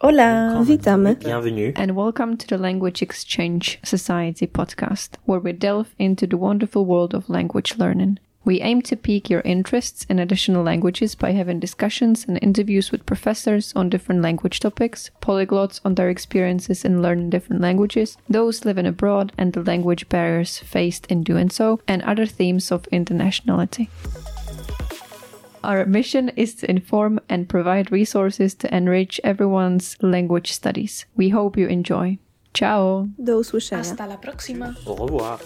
Hola, witamy. Bienvenue. and welcome to the Language Exchange Society podcast, where we delve into the wonderful world of language learning. We aim to pique your interests in additional languages by having discussions and interviews with professors on different language topics, polyglots on their experiences in learning different languages, those living abroad and the language barriers faced in doing so, and other themes of internationality. Our mission is to inform and provide resources to enrich everyone's language studies. We hope you enjoy. Ciao! Do usłyszenia. Hasta la próxima. Au revoir.